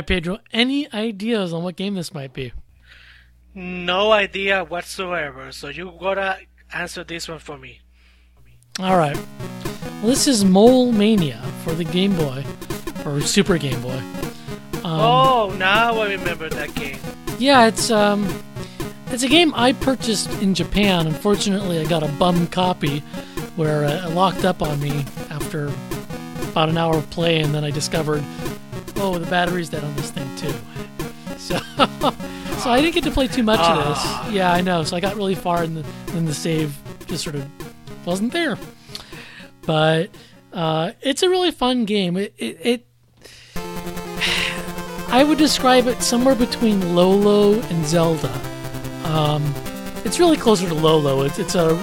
Right, Pedro, any ideas on what game this might be? No idea whatsoever. So you gotta answer this one for me. All right. Well, this is Mole Mania for the Game Boy or Super Game Boy. Um, oh, now I remember that game. Yeah, it's um, it's a game I purchased in Japan. Unfortunately, I got a bum copy where uh, it locked up on me after about an hour of play, and then I discovered, oh, the battery's dead on this thing too. So, so I didn't get to play too much of this. Yeah, I know. So I got really far, and the, and the save just sort of wasn't there. But uh, it's a really fun game. It, it, it I would describe it somewhere between Lolo and Zelda. Um, it's really closer to Lolo. It's, it's a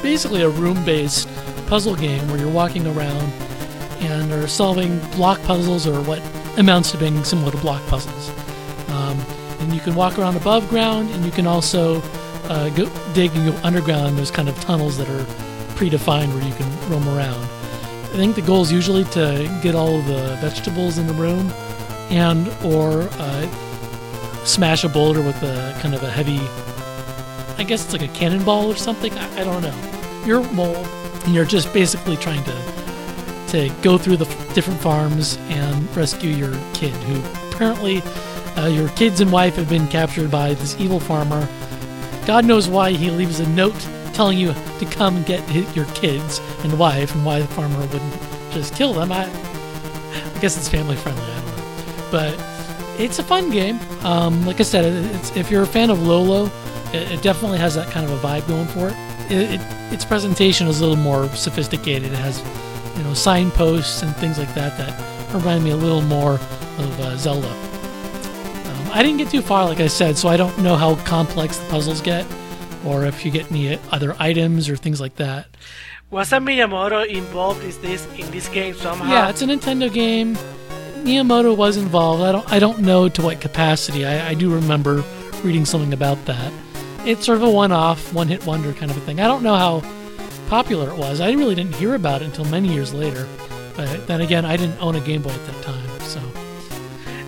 basically a room-based puzzle game where you're walking around and are solving block puzzles or what amounts to being similar to block puzzles. Um, and you can walk around above ground, and you can also uh, go dig and go underground. There's kind of tunnels that are predefined where you can roam around. I think the goal is usually to get all the vegetables in the room, and or uh, smash a boulder with a kind of a heavy. I guess it's like a cannonball or something. I, I don't know. You're a mole, and you're just basically trying to to go through the different farms and rescue your kid, who apparently uh, your kids and wife have been captured by this evil farmer. God knows why he leaves a note telling you to come get hi your kids and wife, and why the farmer wouldn't just kill them. I, I guess it's family friendly. I don't know, but it's a fun game. Um, like I said, if you're a fan of Lolo, it, it, definitely has that kind of a vibe going for it. It, it. Its presentation is a little more sophisticated. It has you know signposts and things like that that remind me a little more of uh, Zelda. Um, I didn't get too far, like I said, so I don't know how complex the puzzles get, or if you get any other items or things like that. Was a Miyamoto involved in this in this game somehow? Yeah, it's a Nintendo game. Miyamoto was involved. I don't I don't know to what capacity. I, I do remember reading something about that. It's sort of a one-off, one-hit wonder kind of a thing. I don't know how popular it was. I really didn't hear about it until many years later. But then again, I didn't own a Game Boy at that time, so.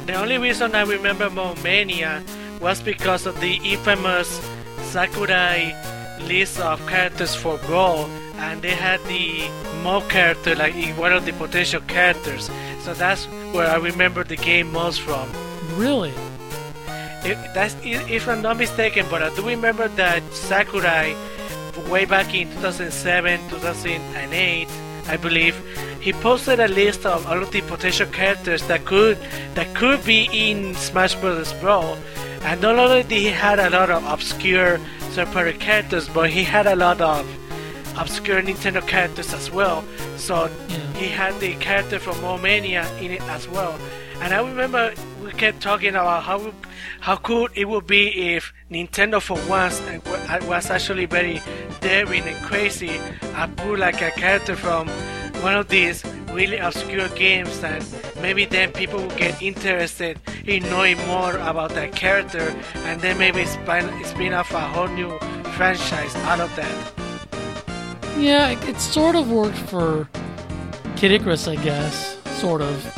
The only reason I remember Mole Mania was because of the infamous Sakurai list of characters for Brawl, and they had the Mo character like in one of the potential characters. So that's where I remember the game most from. Really? If, that's if I'm not mistaken, but I do remember that Sakurai way back in 2007, 2008, I believe, he posted a list of all of the potential characters that could that could be in Smash Bros. Brawl. And not only did he had a lot of obscure third-party characters, but he had a lot of obscure Nintendo characters as well. So Yeah. he had the character from Mania in it as well. And I remember we kept talking about how how cool it would be if Nintendo for once wa- was actually very daring and crazy and put like a character from one of these really obscure games and maybe then people will get interested in knowing more about that character and then maybe spin, spin off a whole new franchise out of that. Yeah, it, it sort of worked for Kid Icarus, I guess. Sort of.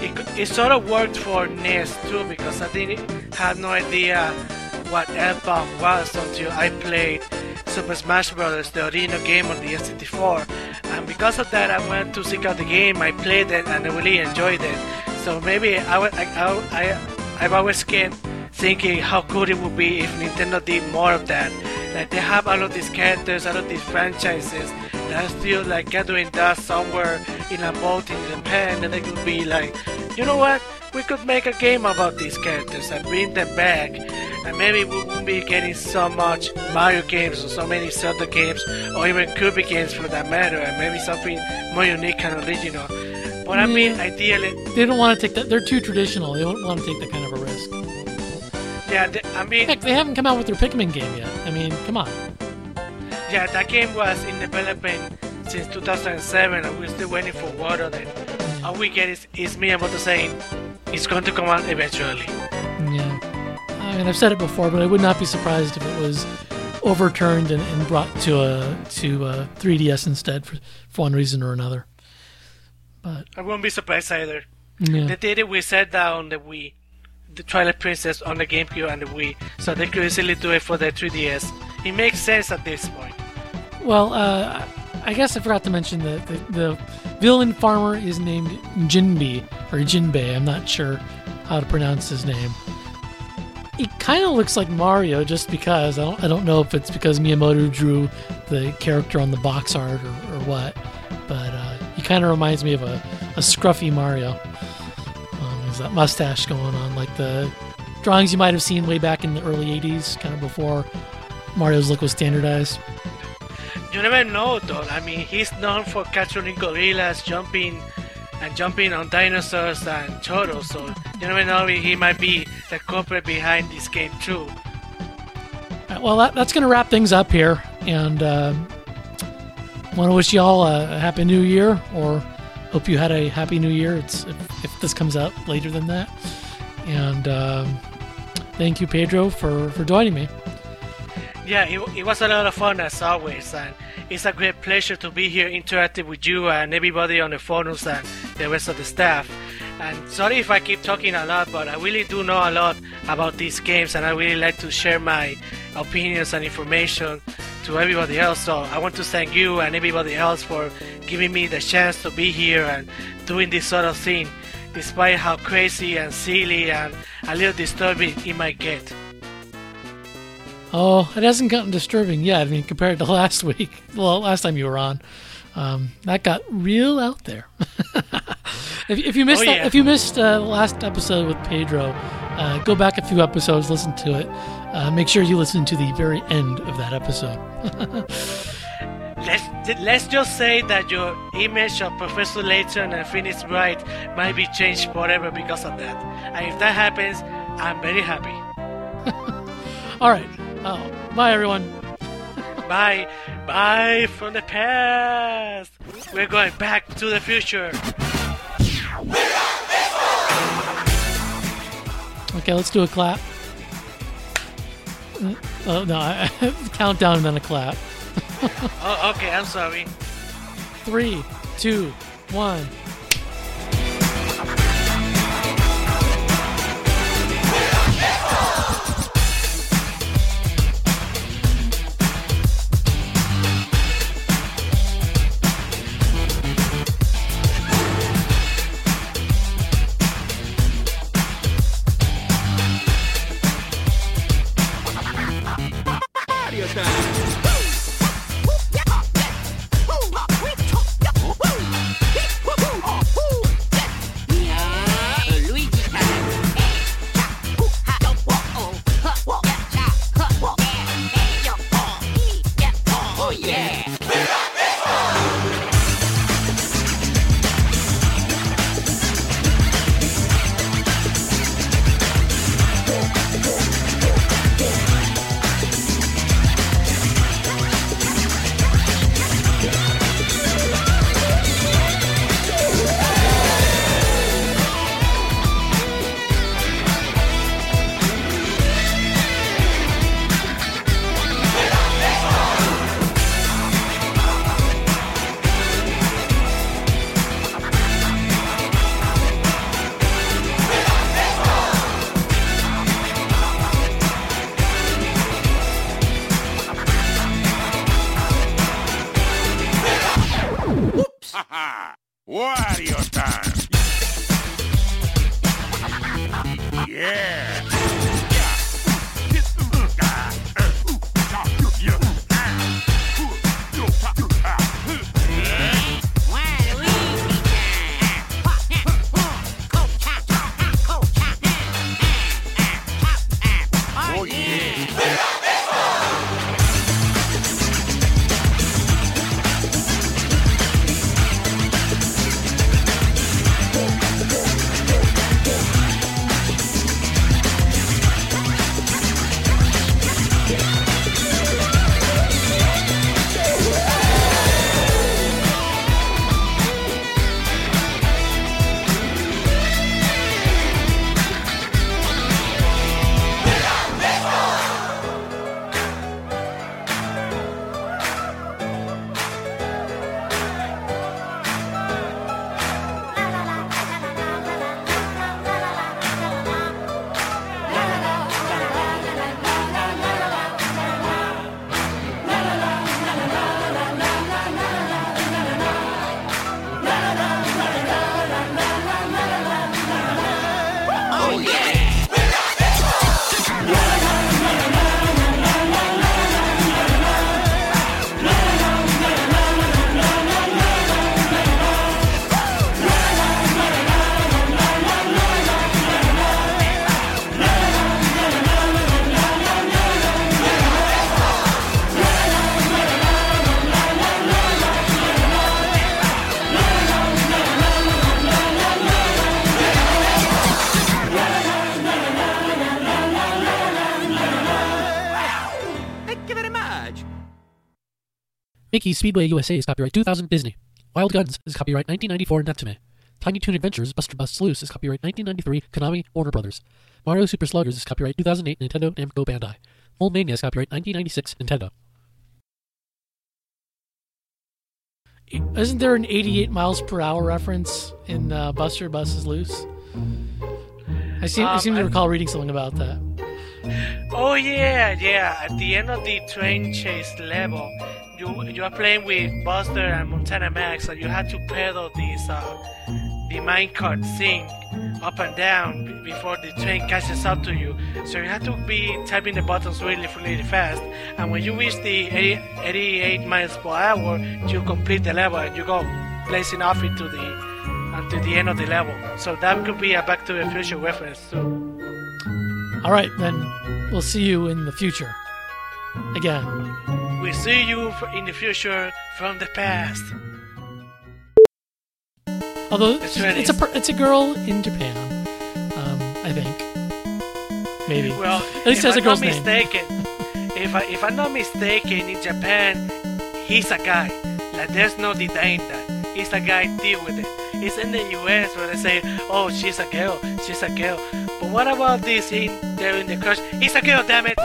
It, it sort of worked for Ness too because I didn't have no idea what EarthBound was until I played Super Smash Bros. the original game on the N64 and because of that I went to seek out the game. I played it and I really enjoyed it. So maybe I, I, I, I've always kept thinking how cool it would be if Nintendo did more of that like they have all of these characters all of these franchises that are still like gathering dust somewhere in a vault in Japan and they could be like you know what we could make a game about these characters and bring them back and maybe we won't be getting so much Mario games or so many Zelda games or even Kirby games for that matter and maybe something more unique and original but I mean ideally They don't want to take that. They're too traditional. They don't want to take that kind of a risk. Yeah I mean Heck, they haven't come out with their Pikmin game yet. I mean, come on. Yeah, that game was in development since 2007, and we're still waiting for word on it. All we get is, is Miyamoto saying it's going to come out eventually. Yeah. I mean, I've said it before, but I would not be surprised if it was overturned and, and brought to a to a 3DS instead for, for one reason or another. But I won't be surprised either. yeah. They did it with Zelda on the Wii, the Twilight Princess on the GameCube and the Wii, so they could easily do it for the 3DS. It makes sense at this point. Well, uh, I guess I forgot to mention that the, the villain farmer is named Jinbei or Jinbei. I'm not sure how to pronounce his name. He kind of looks like Mario just because I don't, I don't know if it's because Miyamoto drew the character on the box art or, or what, but uh, he kind of reminds me of a, a scruffy Mario. That mustache going on, like the drawings you might have seen way back in the early 80s, kind of before Mario's look was standardized. You never know, though. I mean, he's known for capturing gorillas, jumping and jumping on dinosaurs and turtles. So you never know he might be the culprit behind this game too. Right, well, that, that's going to wrap things up here. And uh, want to wish you all a, a happy new year, or hope you had a happy new year. It's if, if this comes out later than that. And um, thank you, Pedro, for, for joining me. Yeah, it, it was a lot of fun as always, and it's a great pleasure to be here interacting with you and everybody on the forums and the rest of the staff. And sorry if I keep talking a lot, but I really do know a lot about these games, and I really like to share my opinions and information to everybody else. So I want to thank you and everybody else for giving me the chance to be here and doing this sort of thing, despite how crazy and silly and a little disturbing it might get. Oh, it hasn't gotten disturbing yet. I mean, compared to last week, well, last time you were on, um, that got real out there. if, if you missed Oh, that, if you missed uh, last episode with Pedro, uh, go back a few episodes, listen to it. Uh, make sure you listen to the very end of that episode. Let's, let's just say that your image of Professor Layton and Phoenix Wright might be changed forever because of that. And if that happens, I'm very happy. All right. Oh, bye, everyone. Bye. Bye from the past. We're going back to the future. Okay, let's do a clap. Oh no, I, countdown and then a clap. Oh, okay, I'm sorry. Three, two, one. Mickey Speedway USA is copyright 2000 Disney. Wild Guns is copyright 1994 Natsume. Tiny Toon Adventures Buster Busts Loose is copyright 1993 Konami Warner Brothers. Mario Super Sluggers is copyright 2008 Nintendo Namco Bandai. Mole Mania is copyright 1996 Nintendo. Isn't there an 88 miles per hour reference in uh, Buster Busts Loose? I seem, I Um, seem to I- recall reading something about that. Oh yeah, yeah. At the end of the train chase level, you you are playing with Buster and Montana Max, and you have to pedal this uh, the minecart thing up and down before the train catches up to you. So you have to be tapping the buttons really, really fast. And when you reach the 80, 88 miles per hour, you complete the level and you go blazing off into the until the end of the level. So that could be a Back to the Future reference too. All right, then we'll see you in the future. Again. We see you in the future from the past. Although It's it's, a it's a girl in Japan, um, I think. Maybe. Well, At least if has a I'm girl's not name. mistaken, if I if I'm not mistaken, in Japan, he's a guy. Like there's no denying that. He's a guy. Deal with it. It's in the U.S. where they say, "Oh, she's a girl. She's a girl." But what about this in there in the crush? He's a girl. Damn it.